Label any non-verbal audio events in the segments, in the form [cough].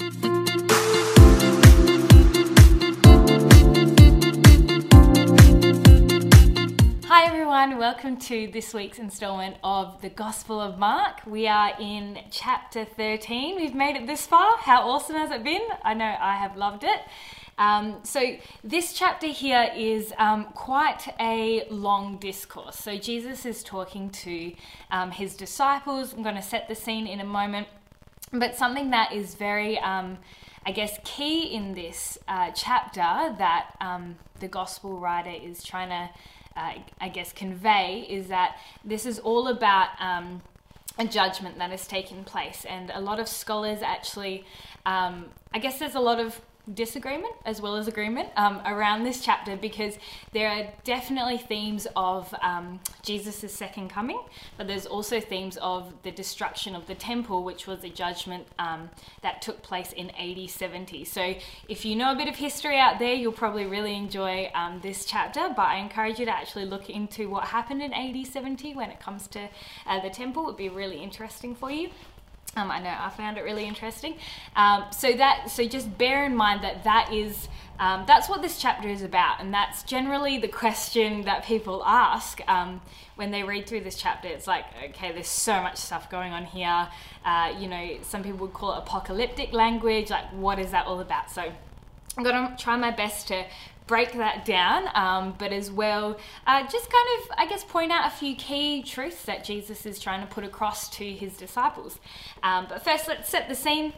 Hi everyone, welcome to this week's installment of the Gospel of Mark. We are in chapter 13. We've made it this far. How awesome has it been? I know I have loved it. Um, so, this chapter here is um, quite a long discourse. So, Jesus is talking to um, his disciples. I'm going to set the scene in a moment. But something that is very, um, I guess, key in this uh, chapter that um, the gospel writer is trying to, uh, I guess, convey is that this is all about um, a judgment that has taken place. And a lot of scholars actually, um, I guess, there's a lot of disagreement as well as agreement um, around this chapter because there are definitely themes of um, Jesus' second coming, but there's also themes of the destruction of the temple, which was a judgment um, that took place in AD 70. So if you know a bit of history out there, you'll probably really enjoy um, this chapter, but I encourage you to actually look into what happened in AD 70 when it comes to uh, the temple. It would be really interesting for you. Um, I know I found it really interesting. Um, so that so just bear in mind that that is um, that's what this chapter is about, and that's generally the question that people ask um, when they read through this chapter. It's like, okay, there's so much stuff going on here. Uh, you know, some people would call it apocalyptic language. Like, what is that all about? So I'm to try my best to break that down, um, but as well, uh, just kind of, I guess, point out a few key truths that Jesus is trying to put across to his disciples. Um, but first, let's set the scene.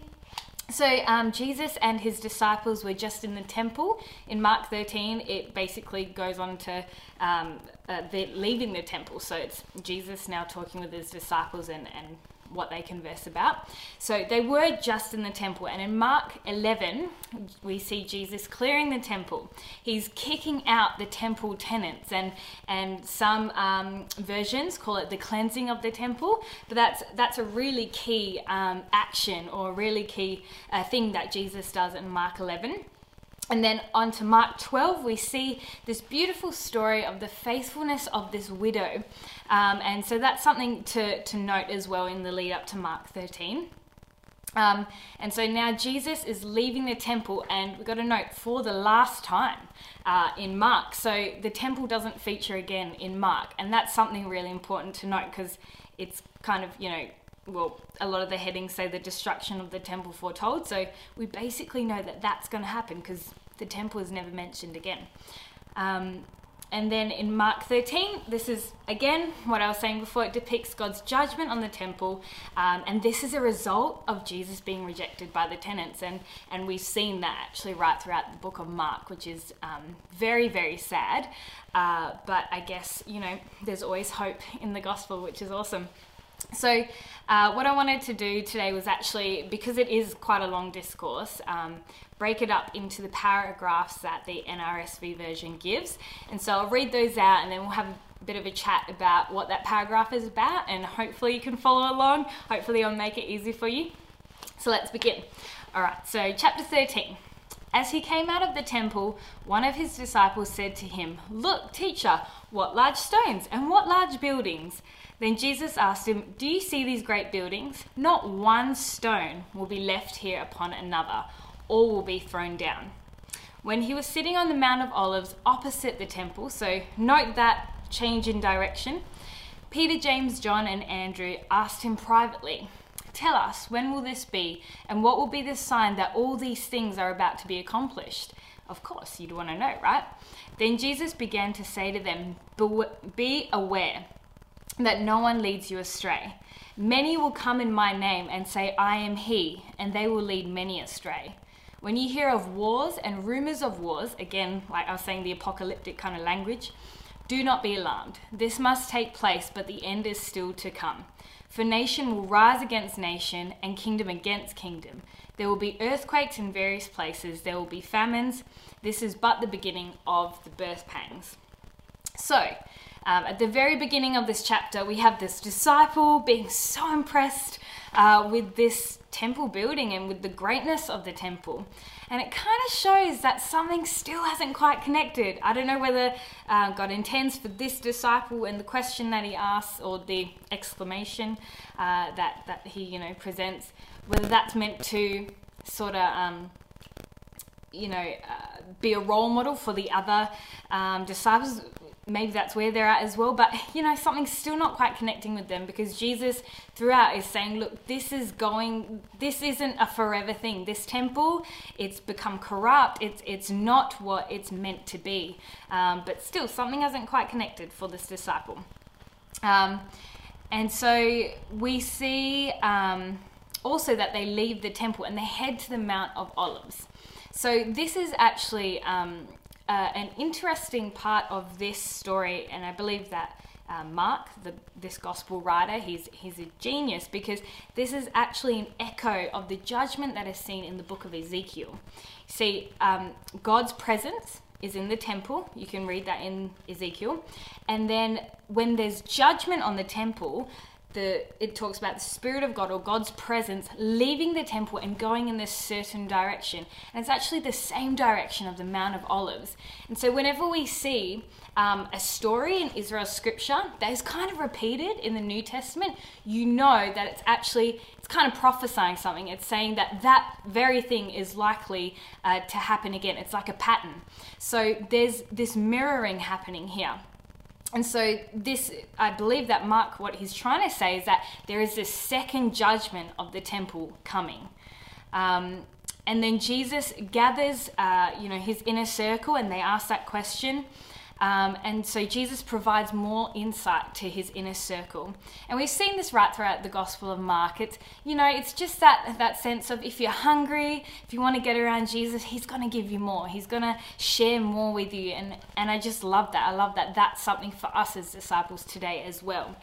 So, um, Jesus and his disciples were just in the temple. In Mark 13, it basically goes on to um, uh, leaving the temple. So, it's Jesus now talking with his disciples and, and what they converse about. So they were just in the temple, and in Mark 11, we see Jesus clearing the temple. He's kicking out the temple tenants, and and some um, versions call it the cleansing of the temple. But that's that's a really key um, action or a really key uh, thing that Jesus does in Mark 11. And then on to Mark 12, we see this beautiful story of the faithfulness of this widow. Um, and so that's something to, to note as well in the lead up to Mark 13. Um, and so now Jesus is leaving the temple, and we've got to note for the last time uh, in Mark. So the temple doesn't feature again in Mark, and that's something really important to note because it's kind of, you know, well, a lot of the headings say the destruction of the temple foretold. So we basically know that that's going to happen because the temple is never mentioned again. Um, and then in Mark 13, this is again what I was saying before, it depicts God's judgment on the temple. Um, and this is a result of Jesus being rejected by the tenants. And, and we've seen that actually right throughout the book of Mark, which is um, very, very sad. Uh, but I guess, you know, there's always hope in the gospel, which is awesome. So, uh, what I wanted to do today was actually, because it is quite a long discourse, um, break it up into the paragraphs that the NRSV version gives. And so I'll read those out and then we'll have a bit of a chat about what that paragraph is about, and hopefully you can follow along. Hopefully, I'll make it easy for you. So, let's begin. All right, so chapter 13. As he came out of the temple, one of his disciples said to him, Look, teacher, what large stones and what large buildings. Then Jesus asked him, Do you see these great buildings? Not one stone will be left here upon another, all will be thrown down. When he was sitting on the Mount of Olives opposite the temple, so note that change in direction, Peter, James, John, and Andrew asked him privately, Tell us, when will this be, and what will be the sign that all these things are about to be accomplished? Of course, you'd want to know, right? Then Jesus began to say to them, Be aware that no one leads you astray. Many will come in my name and say, I am he, and they will lead many astray. When you hear of wars and rumors of wars, again, like I was saying, the apocalyptic kind of language, do not be alarmed. This must take place, but the end is still to come. For nation will rise against nation, and kingdom against kingdom. There will be earthquakes in various places, there will be famines. This is but the beginning of the birth pangs. So, um, at the very beginning of this chapter, we have this disciple being so impressed uh, with this temple building and with the greatness of the temple. And it kind of shows that something still hasn't quite connected. I don't know whether uh, God intends for this disciple and the question that he asks or the exclamation uh, that, that he you know presents, whether that's meant to sort of um, you know, uh, be a role model for the other um, disciples. Maybe that's where they're at as well. But, you know, something's still not quite connecting with them because Jesus throughout is saying, look, this is going, this isn't a forever thing. This temple, it's become corrupt. It's, it's not what it's meant to be. Um, but still, something hasn't quite connected for this disciple. Um, and so we see um, also that they leave the temple and they head to the Mount of Olives. So this is actually um, uh, an interesting part of this story, and I believe that. Uh, Mark, the, this gospel writer, he's, he's a genius because this is actually an echo of the judgment that is seen in the book of Ezekiel. See, um, God's presence is in the temple. You can read that in Ezekiel. And then when there's judgment on the temple, the it talks about the spirit of God or God's presence leaving the temple and going in this certain direction. And it's actually the same direction of the Mount of Olives. And so whenever we see um, a story in Israel's scripture that is kind of repeated in the New Testament, you know that it's actually it's kind of prophesying something. It's saying that that very thing is likely uh, to happen again. It's like a pattern. So there's this mirroring happening here. And so, this, I believe that Mark, what he's trying to say is that there is this second judgment of the temple coming. Um, and then Jesus gathers, uh, you know, his inner circle, and they ask that question. Um, and so Jesus provides more insight to his inner circle. And we've seen this right throughout the Gospel of Mark. It's, you know, it's just that, that sense of if you're hungry, if you want to get around Jesus, he's going to give you more. He's going to share more with you. And, and I just love that. I love that that's something for us as disciples today as well.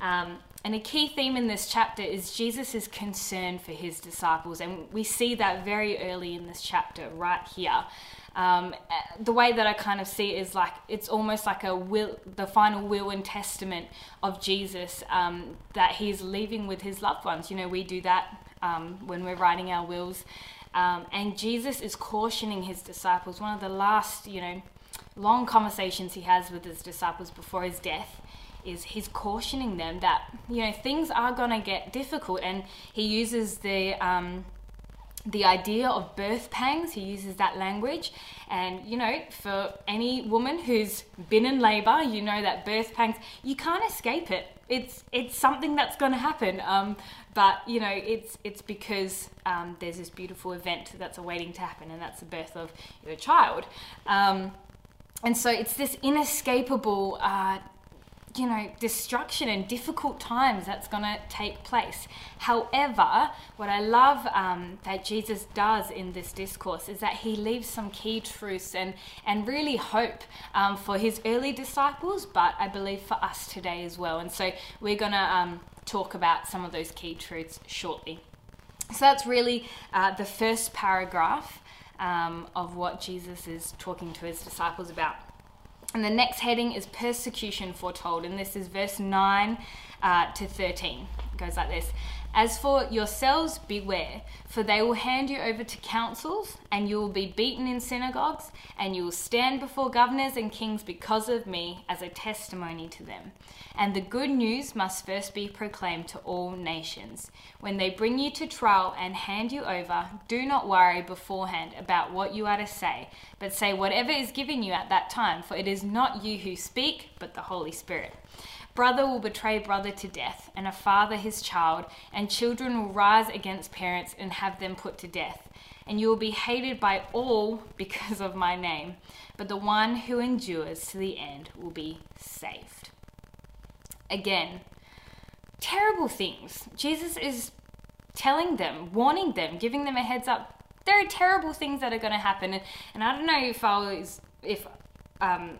Um, and a key theme in this chapter is Jesus' concern for his disciples. And we see that very early in this chapter, right here. Um, the way that I kind of see it is like it's almost like a will, the final will and testament of Jesus um, that he's leaving with his loved ones. You know, we do that um, when we're writing our wills. Um, and Jesus is cautioning his disciples. One of the last, you know, long conversations he has with his disciples before his death is he's cautioning them that you know things are going to get difficult and he uses the um, the idea of birth pangs, he uses that language. And, you know, for any woman who's been in labor, you know that birth pangs, you can't escape it. It's, it's something that's going to happen. Um, but, you know, it's, it's because um, there's this beautiful event that's awaiting to happen, and that's the birth of your child. Um, and so it's this inescapable uh, you know, destruction and difficult times that's going to take place. However, what I love um, that Jesus does in this discourse is that he leaves some key truths and, and really hope um, for his early disciples, but I believe for us today as well. And so we're going to um, talk about some of those key truths shortly. So that's really uh, the first paragraph um, of what Jesus is talking to his disciples about. And the next heading is persecution foretold, and this is verse 9 uh, to 13. It goes like this As for yourselves, beware, for they will hand you over to councils, and you will be beaten in synagogues, and you will stand before governors and kings because of me as a testimony to them. And the good news must first be proclaimed to all nations. When they bring you to trial and hand you over, do not worry beforehand about what you are to say, but say whatever is given you at that time, for it is not you who speak, but the Holy Spirit. Brother will betray brother to death, and a father his child, and children will rise against parents and have them put to death. And you will be hated by all [laughs] because of my name, but the one who endures to the end will be saved again. Terrible things. Jesus is telling them, warning them, giving them a heads up. There are terrible things that are going to happen, and, and I don't know if I was, if um,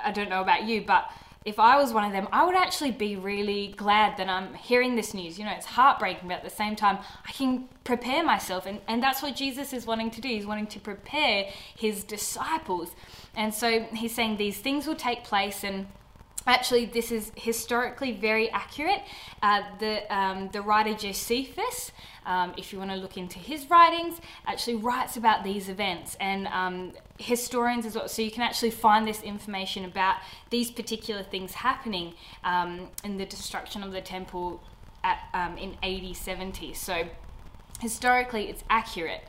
I don't know about you, but if I was one of them, I would actually be really glad that I'm hearing this news. You know, it's heartbreaking, but at the same time, I can prepare myself. And, and that's what Jesus is wanting to do. He's wanting to prepare his disciples. And so he's saying these things will take place, and Actually, this is historically very accurate. Uh, the, um, the writer Josephus, um, if you want to look into his writings, actually writes about these events and um, historians as well. So you can actually find this information about these particular things happening um, in the destruction of the temple at, um, in AD 70. So historically it's accurate.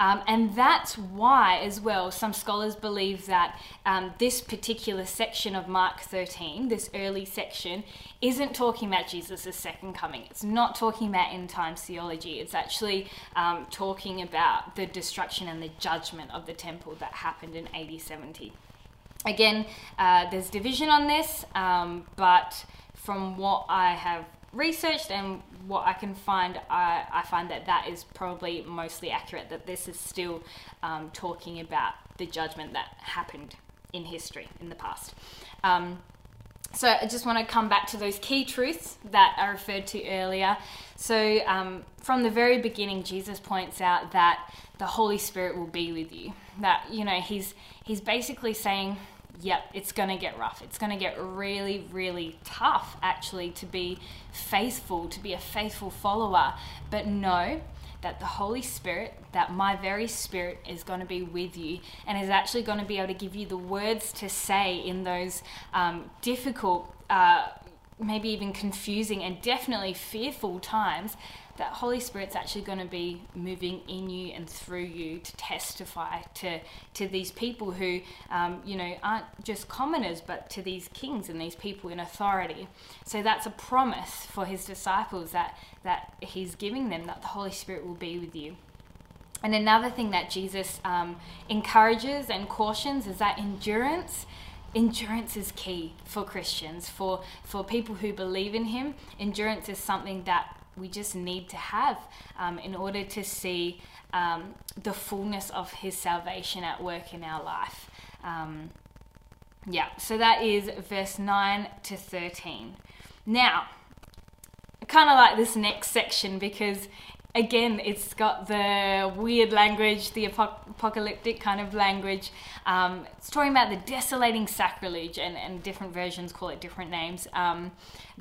Um, and that's why, as well, some scholars believe that um, this particular section of Mark 13, this early section, isn't talking about Jesus' second coming. It's not talking about end times theology. It's actually um, talking about the destruction and the judgment of the temple that happened in AD 70. Again, uh, there's division on this, um, but from what I have researched and what I can find, I, I find that that is probably mostly accurate, that this is still um, talking about the judgment that happened in history in the past. Um, so I just want to come back to those key truths that I referred to earlier. So um, from the very beginning, Jesus points out that the Holy Spirit will be with you. That you know he's he's basically saying yep, it's going to get rough. It's going to get really, really tough actually to be faithful, to be a faithful follower. But know that the Holy Spirit, that my very spirit is going to be with you and is actually going to be able to give you the words to say in those um, difficult, uh, maybe even confusing, and definitely fearful times that Holy Spirit's actually going to be moving in you and through you to testify to to these people who, um, you know, aren't just commoners, but to these kings and these people in authority. So that's a promise for His disciples that that He's giving them that the Holy Spirit will be with you. And another thing that Jesus um, encourages and cautions is that endurance endurance is key for Christians, for, for people who believe in Him. Endurance is something that we just need to have um, in order to see um, the fullness of His salvation at work in our life. Um, yeah, so that is verse 9 to 13. Now, I kind of like this next section because again, it's got the weird language, the apocalyptic kind of language. Um, it's talking about the desolating sacrilege, and, and different versions call it different names, um,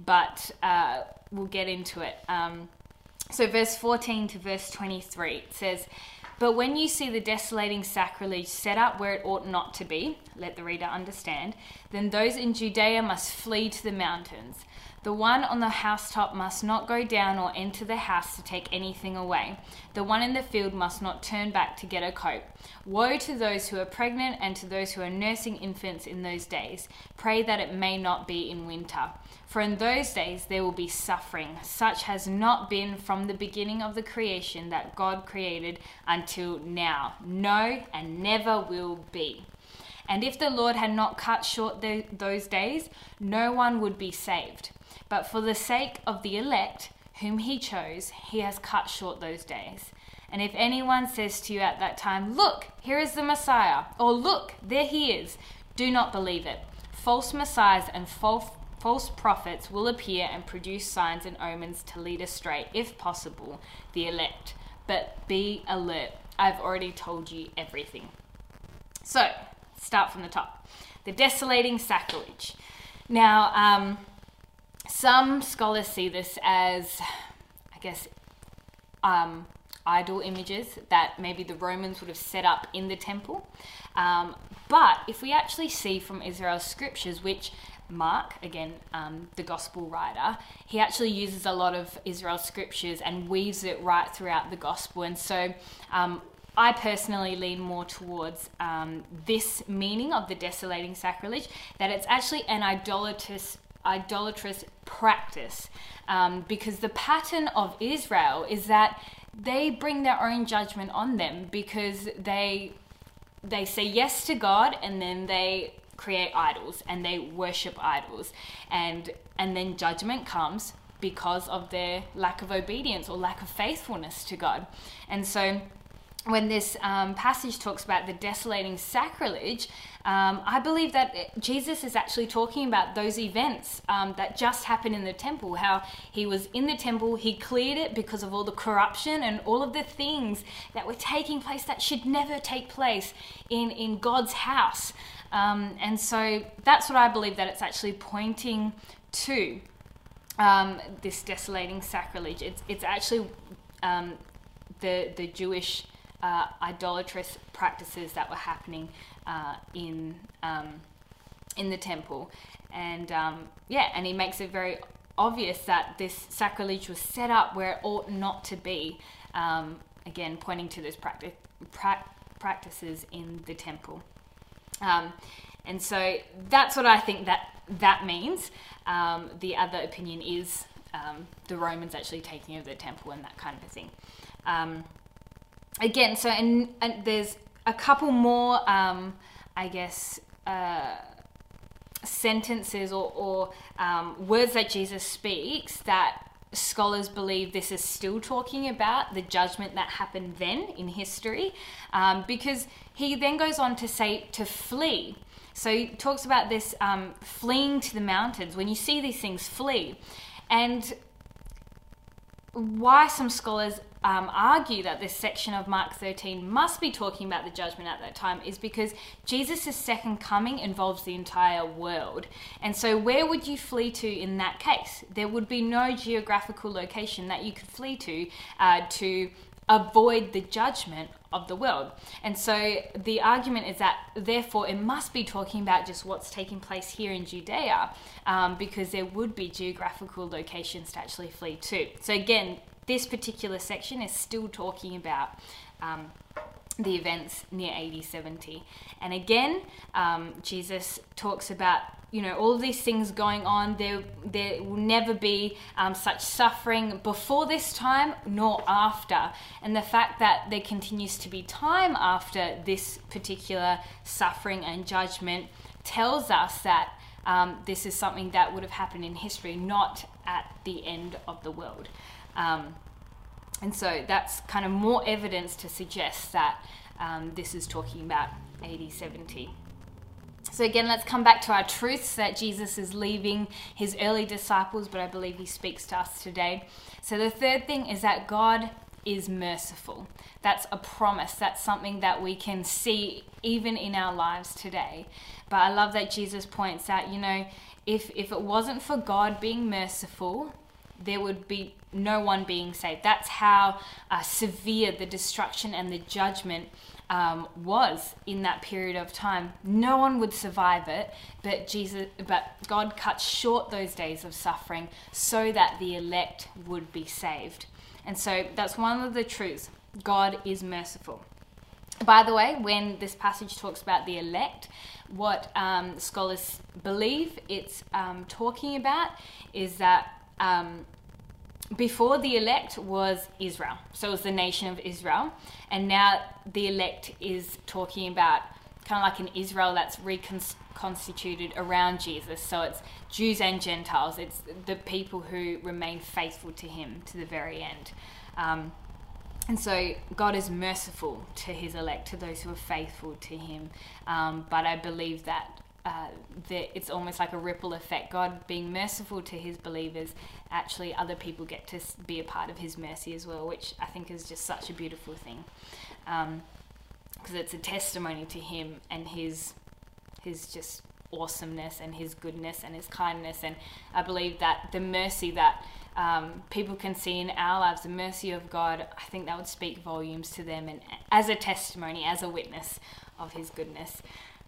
but uh, we'll get into it. Um, so, verse 14 to verse 23 it says, But when you see the desolating sacrilege set up where it ought not to be, let the reader understand, then those in Judea must flee to the mountains. The one on the housetop must not go down or enter the house to take anything away. The one in the field must not turn back to get a coat. Woe to those who are pregnant and to those who are nursing infants in those days. Pray that it may not be in winter. For in those days there will be suffering, such has not been from the beginning of the creation that God created until now. No, and never will be. And if the Lord had not cut short the, those days, no one would be saved. But for the sake of the elect, whom he chose, he has cut short those days. And if anyone says to you at that time, Look, here is the Messiah, or Look, there he is, do not believe it. False messiahs and false, false prophets will appear and produce signs and omens to lead astray, if possible, the elect. But be alert. I've already told you everything. So, start from the top. The desolating sacrilege. Now, um, some scholars see this as, I guess, um, idol images that maybe the Romans would have set up in the temple. Um, but if we actually see from Israel's scriptures, which Mark, again, um, the gospel writer, he actually uses a lot of Israel's scriptures and weaves it right throughout the gospel. And so um, I personally lean more towards um, this meaning of the desolating sacrilege, that it's actually an idolatrous idolatrous practice um, because the pattern of Israel is that they bring their own judgment on them because they they say yes to God and then they create idols and they worship idols and and then judgment comes because of their lack of obedience or lack of faithfulness to God. And so when this um, passage talks about the desolating sacrilege, um, I believe that Jesus is actually talking about those events um, that just happened in the temple. How he was in the temple, he cleared it because of all the corruption and all of the things that were taking place that should never take place in, in God's house. Um, and so that's what I believe that it's actually pointing to um, this desolating sacrilege. It's, it's actually um, the, the Jewish uh, idolatrous practices that were happening uh, in um, in the temple, and um, yeah, and he makes it very obvious that this sacrilege was set up where it ought not to be. um, again, pointing to those practice, pra- practices in the temple. Um, and so that's what I think that that means. Um, the other opinion is um, the Romans actually taking over the temple and that kind of a thing. Again, so and, and, there's a couple more, um, I guess, uh, sentences or, or um, words that Jesus speaks that scholars believe this is still talking about the judgment that happened then in history, um, because he then goes on to say to flee. So he talks about this um, fleeing to the mountains. When you see these things, flee. And why some scholars um, argue that this section of Mark 13 must be talking about the judgment at that time is because Jesus' second coming involves the entire world. And so, where would you flee to in that case? There would be no geographical location that you could flee to uh, to avoid the judgment of the world. And so the argument is that therefore it must be talking about just what's taking place here in Judea um, because there would be geographical locations to actually flee to. So again, this particular section is still talking about um, the events near AD 70. And again, um, Jesus talks about you know all these things going on. There there will never be um, such suffering before this time nor after. And the fact that there continues to be time after this particular suffering and judgment tells us that um, this is something that would have happened in history not at the end of the world um, and so that's kind of more evidence to suggest that um, this is talking about AD 70. So, again, let's come back to our truths that Jesus is leaving his early disciples, but I believe he speaks to us today. So, the third thing is that God is merciful. That's a promise. That's something that we can see even in our lives today. But I love that Jesus points out, you know, if, if it wasn't for God being merciful, there would be no one being saved. That's how uh, severe the destruction and the judgment um, was in that period of time. No one would survive it, but Jesus, but God cut short those days of suffering so that the elect would be saved. And so that's one of the truths. God is merciful. By the way, when this passage talks about the elect, what um, scholars believe it's um, talking about is that um, before the elect was Israel. So it was the nation of Israel. And now the elect is talking about kind of like an Israel that's reconstituted around Jesus. So it's Jews and Gentiles. It's the people who remain faithful to him to the very end. Um, and so God is merciful to his elect, to those who are faithful to him. Um, but I believe that uh, that it's almost like a ripple effect. God being merciful to his believers, actually, other people get to be a part of his mercy as well, which I think is just such a beautiful thing. Because um, it's a testimony to him and his, his just awesomeness and his goodness and his kindness. And I believe that the mercy that um, people can see in our lives, the mercy of God, I think that would speak volumes to them and as a testimony, as a witness of his goodness.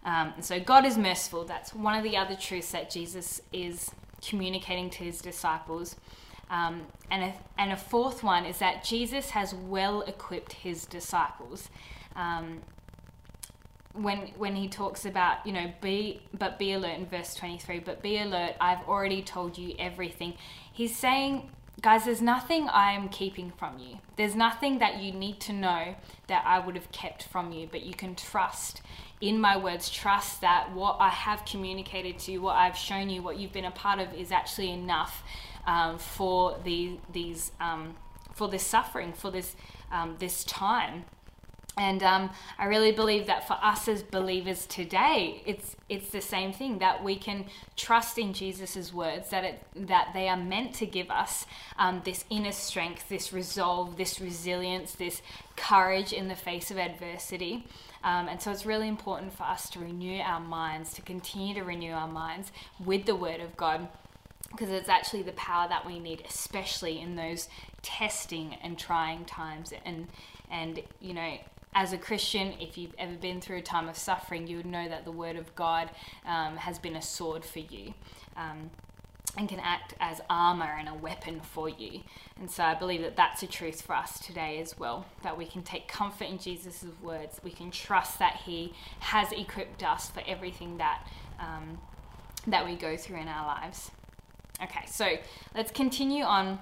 Um, so God is merciful. That's one of the other truths that Jesus is communicating to his disciples. Um, and, a, and a fourth one is that Jesus has well equipped his disciples. Um, when when he talks about you know be but be alert in verse 23 but be alert i've already told you everything he's saying guys there's nothing i'm keeping from you there's nothing that you need to know that i would have kept from you but you can trust in my words, trust that what I have communicated to you, what I've shown you, what you've been a part of, is actually enough um, for the these um, for this suffering, for this um, this time. And um, I really believe that for us as believers today, it's it's the same thing that we can trust in Jesus' words that it that they are meant to give us um, this inner strength, this resolve, this resilience, this courage in the face of adversity. Um, and so it's really important for us to renew our minds, to continue to renew our minds with the Word of God because it's actually the power that we need, especially in those testing and trying times. And and you know, as a Christian, if you've ever been through a time of suffering, you would know that the Word of God um, has been a sword for you. Um, and can act as armor and a weapon for you. And so I believe that that's a truth for us today as well, that we can take comfort in Jesus' words. We can trust that He has equipped us for everything that, um, that we go through in our lives. Okay, so let's continue on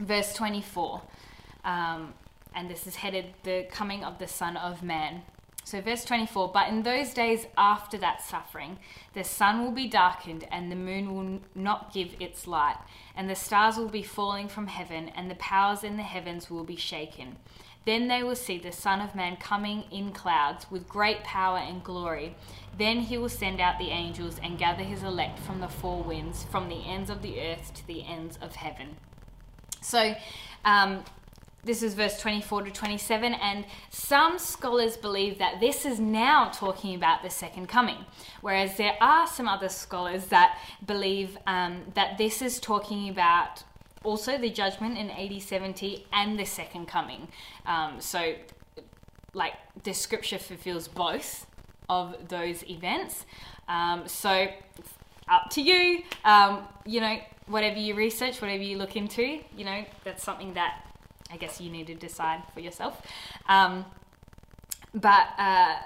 verse 24. Um, and this is headed the coming of the Son of Man. So, verse 24, but in those days after that suffering, the sun will be darkened, and the moon will not give its light, and the stars will be falling from heaven, and the powers in the heavens will be shaken. Then they will see the Son of Man coming in clouds with great power and glory. Then he will send out the angels and gather his elect from the four winds, from the ends of the earth to the ends of heaven. So, um, this is verse 24 to 27, and some scholars believe that this is now talking about the second coming, whereas there are some other scholars that believe um, that this is talking about also the judgment in AD 70 and the second coming. Um, so, like, the scripture fulfills both of those events. Um, so, up to you. Um, you know, whatever you research, whatever you look into, you know, that's something that I guess you need to decide for yourself. Um, but uh,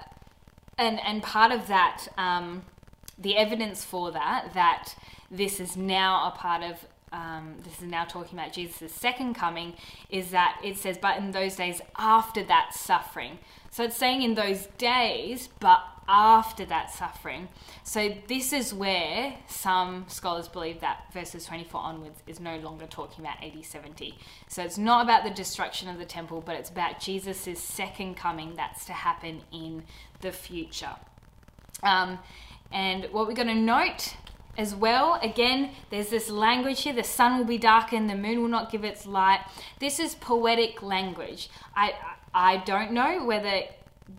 and and part of that, um, the evidence for that, that this is now a part of. Um, this is now talking about Jesus' second coming, is that it says, but in those days after that suffering. So it's saying in those days, but after that suffering. So this is where some scholars believe that verses 24 onwards is no longer talking about AD 70. So it's not about the destruction of the temple, but it's about Jesus' second coming that's to happen in the future. Um, and what we're going to note as well. Again, there's this language here the sun will be darkened, the moon will not give its light. This is poetic language. I, I don't know whether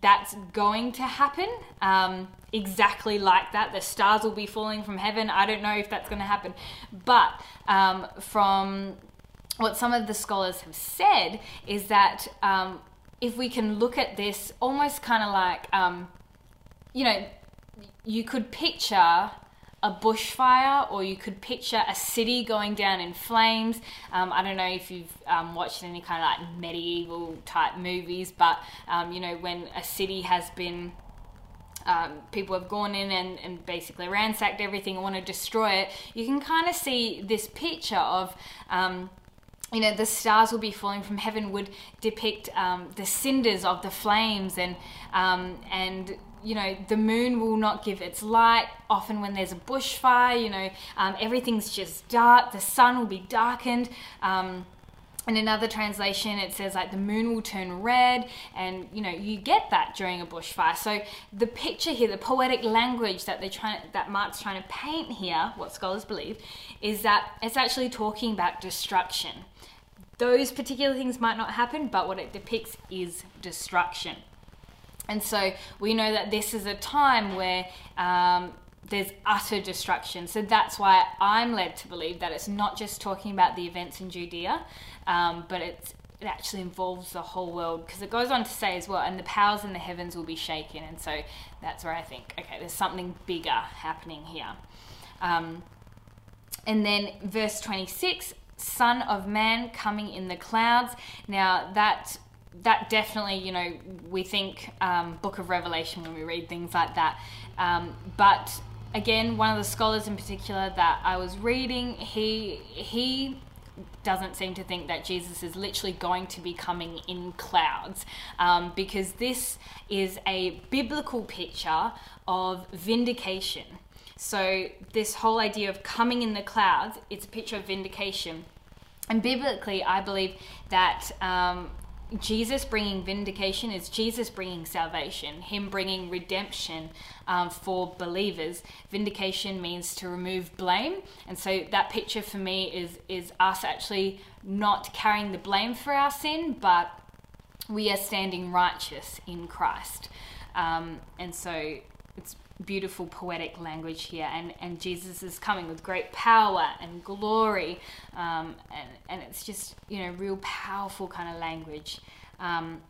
that's going to happen um, exactly like that. The stars will be falling from heaven. I don't know if that's going to happen. But um, from what some of the scholars have said is that um, if we can look at this almost kind of like, um, you know, you could picture a bushfire, or you could picture a city going down in flames. Um, I don't know if you've um, watched any kind of like medieval type movies, but um, you know, when a city has been um, people have gone in and, and, basically ransacked everything and want to destroy it, you can kind of see this picture of um, you know the stars will be falling from heaven would depict um, the cinders of the flames and um, and you know, the moon will not give its light. Often, when there's a bushfire, you know, um, everything's just dark. The sun will be darkened. Um, in another translation, it says like the moon will turn red, and you know you get that during a bushfire. So the picture here, the poetic language that they're trying that Mark's trying to paint here, what scholars believe, is that it's actually talking about destruction. Those particular things might not happen, but what it depicts is destruction. And so we know that this is a time where um, there's utter destruction. So that's why I'm led to believe that it's not just talking about the events in Judea, um, but it's, it actually involves the whole world because it goes on to say as well, and the powers in the heavens will be shaken. And so that's where I think, okay, there's something bigger happening here. Um, and then verse 26 Son of Man coming in the clouds. Now that that definitely, you know, we think um, Book of Revelation when we read things like that. Um, but again, one of the scholars in particular that I was reading, he he doesn't seem to think that Jesus is literally going to be coming in clouds, um, because this is a biblical picture of vindication. So this whole idea of coming in the clouds, it's a picture of vindication. And biblically, I believe that um, Jesus bringing vindication is Jesus bringing salvation, Him bringing redemption um, for believers. Vindication means to remove blame, and so that picture for me is is us actually not carrying the blame for our sin, but we are standing righteous in Christ. Um, and so beautiful poetic language here and, and jesus is coming with great power and glory um, and, and it's just you know real powerful kind of language. Um,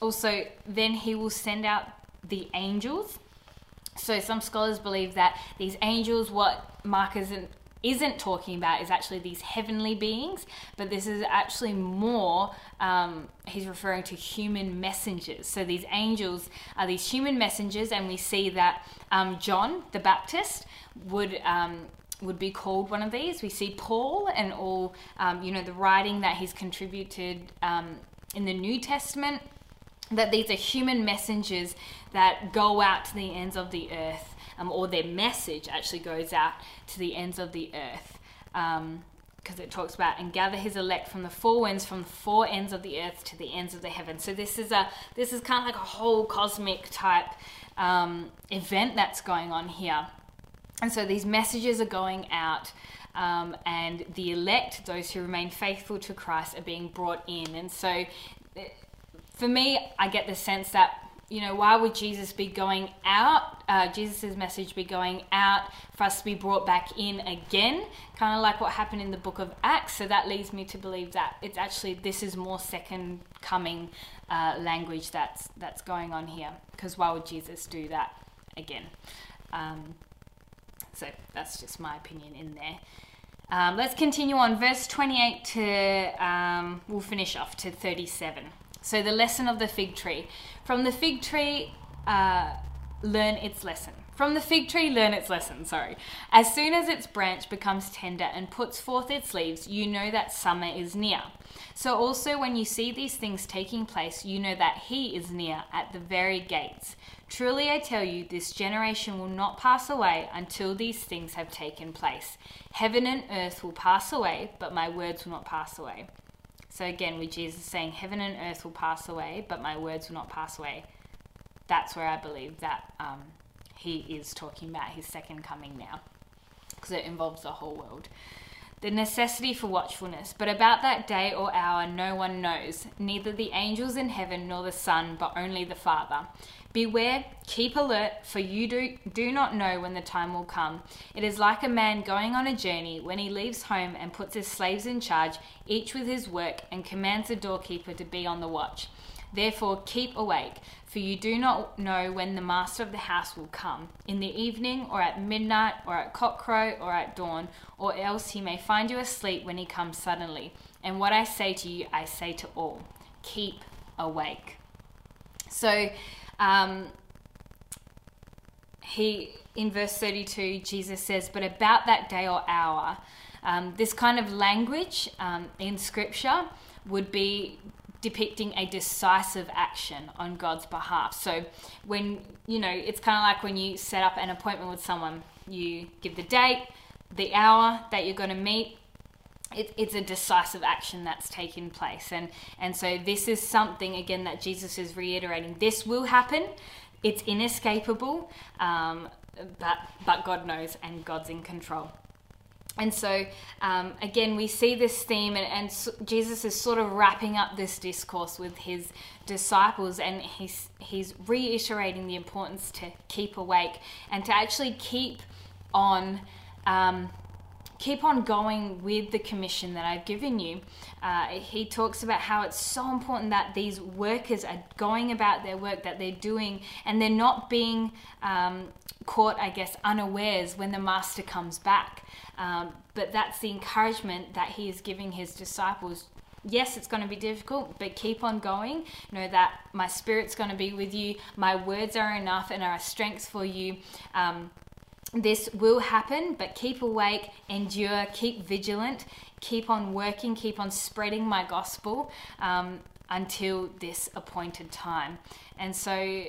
also then he will send out the angels. So some scholars believe that these angels what mark isn't isn't talking about is actually these heavenly beings, but this is actually more, um, he's referring to human messengers. So these angels are these human messengers, and we see that um, John the Baptist would. Um, would be called one of these. We see Paul and all, um, you know, the writing that he's contributed um, in the New Testament, that these are human messengers that go out to the ends of the earth um, or their message actually goes out to the ends of the earth. because um, it talks about and gather his elect from the four winds from the four ends of the earth to the ends of the heaven so this is a this is kind of like a whole cosmic type um, event that's going on here. And so these messages are going out um, and the elect those who remain faithful to christ are being brought in. And so for me i get the sense that you know, why would Jesus be going out? Uh, Jesus' message be going out for us to be brought back in again, kind of like what happened in the book of Acts. So that leads me to believe that it's actually this is more second coming uh, language that's that's going on here. Because why would Jesus do that again? Um, so that's just my opinion in there. Um, let's continue on, verse 28 to, um, we'll finish off to 37. So, the lesson of the fig tree. From the fig tree, uh, learn its lesson. From the fig tree, learn its lesson, sorry. As soon as its branch becomes tender and puts forth its leaves, you know that summer is near. So, also when you see these things taking place, you know that He is near at the very gates. Truly I tell you, this generation will not pass away until these things have taken place. Heaven and earth will pass away, but my words will not pass away. So again, with Jesus saying, Heaven and earth will pass away, but my words will not pass away, that's where I believe that um, he is talking about his second coming now, because it involves the whole world. The necessity for watchfulness, but about that day or hour no one knows, neither the angels in heaven nor the Son, but only the Father. Beware, keep alert, for you do, do not know when the time will come. It is like a man going on a journey when he leaves home and puts his slaves in charge, each with his work, and commands the doorkeeper to be on the watch. Therefore, keep awake, for you do not know when the master of the house will come in the evening, or at midnight, or at cockcrow, or at dawn, or else he may find you asleep when he comes suddenly. And what I say to you, I say to all keep awake. So, um, he in verse 32 jesus says but about that day or hour um, this kind of language um, in scripture would be depicting a decisive action on god's behalf. So when you know it's kind of like when you set up an appointment with someone you give the date the hour that you're going to meet it, it's a decisive action that's taking place. And and so this is something again that jesus is reiterating. This will happen. It's inescapable um, but but god knows and god's in control and so um, again we see this theme and, and, jesus is sort of wrapping up this discourse with his disciples and he's he's reiterating the importance to keep awake and to actually keep on um, keep on going with the commission that I've given you. Uh, he talks about how it's so important that these workers are going about their work that they're doing and they're not being um, caught, I guess, unawares when the master comes back. Um, but that's the encouragement that he is giving his disciples yes, it's going to be difficult, but keep on going. Know that my spirit's going to be with you. My words are enough and are a strength for you. Um, this will happen, but keep awake, endure, keep vigilant, keep on working, keep on spreading my gospel um, until this appointed time. And so,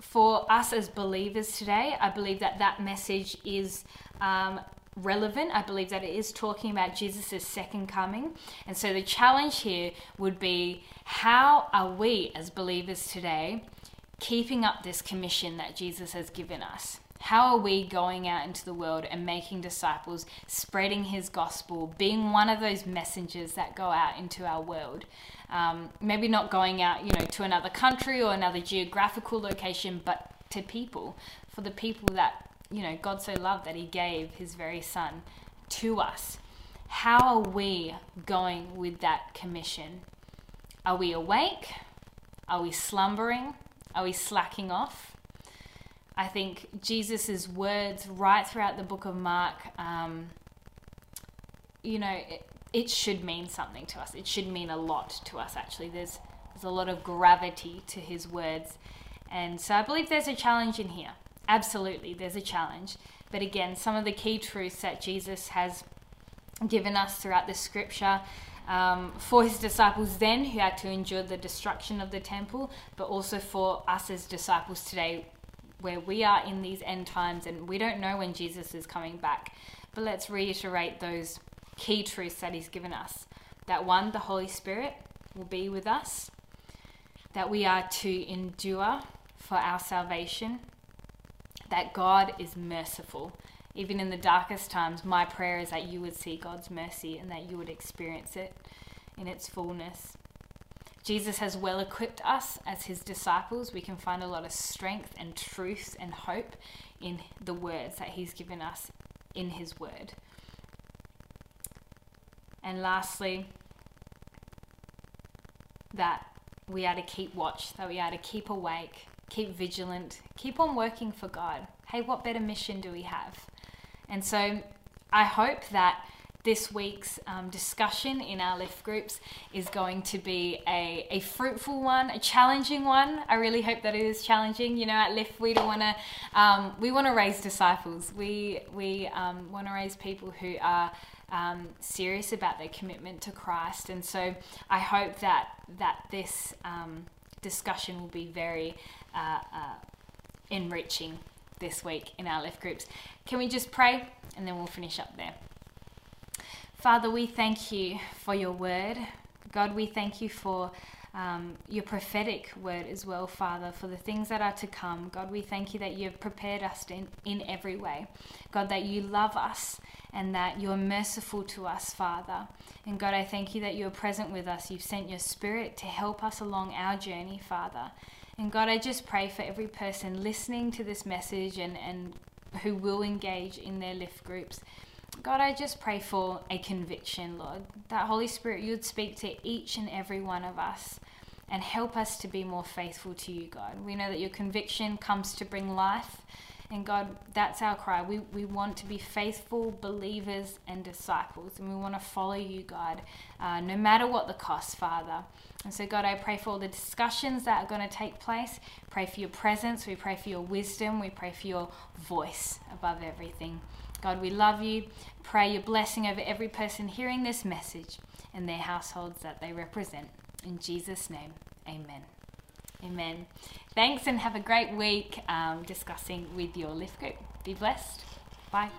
for us as believers today, I believe that that message is. Um, relevant. I believe that it is talking about Jesus' second coming. And so the challenge here would be how are we as believers today keeping up this commission that Jesus has given us? How are we going out into the world and making disciples, spreading his gospel, being one of those messengers that go out into our world? Um, maybe not going out, you know, to another country or another geographical location, but to people, for the people that, you know, God so loved that he gave his very son to us. How are we going with that commission? Are we awake? Are we slumbering? Are we slacking off? I think Jesus' words right throughout the book of Mark um, you know, it, it should mean something to us. It should mean a lot to us, actually. There's, there's a lot of gravity to his words. And so I believe there's a challenge in here. Absolutely, there's a challenge. But again, some of the key truths that Jesus has given us throughout the scripture um, for his disciples then who had to endure the destruction of the temple, but also for us as disciples today where we are in these end times and we don't know when Jesus is coming back. But let's reiterate those key truths that he's given us. That one, the Holy Spirit will be with us, that we are to endure for our salvation, that God is merciful. Even in the darkest times, my prayer is that you would see God's mercy and that you would experience it in its fullness. Jesus has well equipped us as his disciples. We can find a lot of strength and truth and hope in the words that he's given us in his word. And lastly, that we are to keep watch, that we are to keep awake, keep vigilant, keep on working for God. Hey, what better mission do we have? And so I hope that this week's um, discussion in our lift groups is going to be a, a fruitful one, a challenging one. I really hope that it is challenging. You know, at Lift, we don't want to um, we want to raise disciples. We we um, want to raise people who are um, serious about their commitment to Christ, and so I hope that that this um, discussion will be very uh, uh, enriching this week in our lift groups. Can we just pray and then we'll finish up there? Father, we thank you for your word. God, we thank you for um, your prophetic word as well, Father, for the things that are to come. God, we thank you that you've prepared us in, in every way. God, that you love us and that you're merciful to us, Father. And God, I thank you that you're present with us. You've sent your spirit to help us along our journey, Father. And God, I just pray for every person listening to this message and, and who will engage in their lift groups. God, I just pray for a conviction, Lord, that Holy Spirit, you would speak to each and every one of us and help us to be more faithful to you, God. We know that your conviction comes to bring life. And God, that's our cry. We, we want to be faithful believers and disciples, and we want to follow you, God, uh, no matter what the cost, Father. And so, God, I pray for all the discussions that are going to take place. Pray for your presence. We pray for your wisdom. We pray for your voice above everything. God, we love you. Pray your blessing over every person hearing this message and their households that they represent. In Jesus' name, amen. Amen. Thanks and have a great week um, discussing with your lift group. Be blessed. Bye.